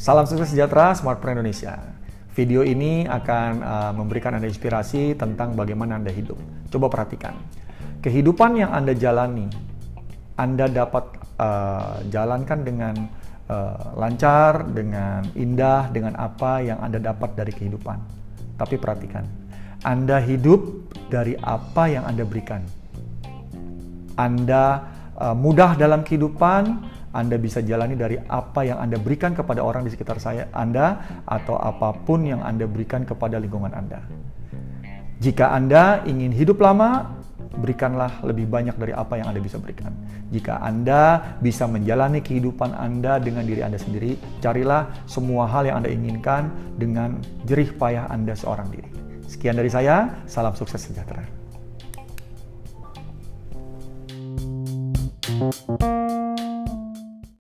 Salam sukses sejahtera Smartpreneur Indonesia. Video ini akan uh, memberikan Anda inspirasi tentang bagaimana Anda hidup. Coba perhatikan. Kehidupan yang Anda jalani, Anda dapat uh, jalankan dengan uh, lancar, dengan indah, dengan apa yang Anda dapat dari kehidupan. Tapi perhatikan, Anda hidup dari apa yang Anda berikan. Anda uh, mudah dalam kehidupan, anda bisa jalani dari apa yang Anda berikan kepada orang di sekitar saya Anda atau apa pun yang Anda berikan kepada lingkungan Anda. Jika Anda ingin hidup lama, berikanlah lebih banyak dari apa yang Anda bisa berikan. Jika Anda bisa menjalani kehidupan Anda dengan diri Anda sendiri, carilah semua hal yang Anda inginkan dengan jerih payah Anda seorang diri. Sekian dari saya, salam sukses sejahtera.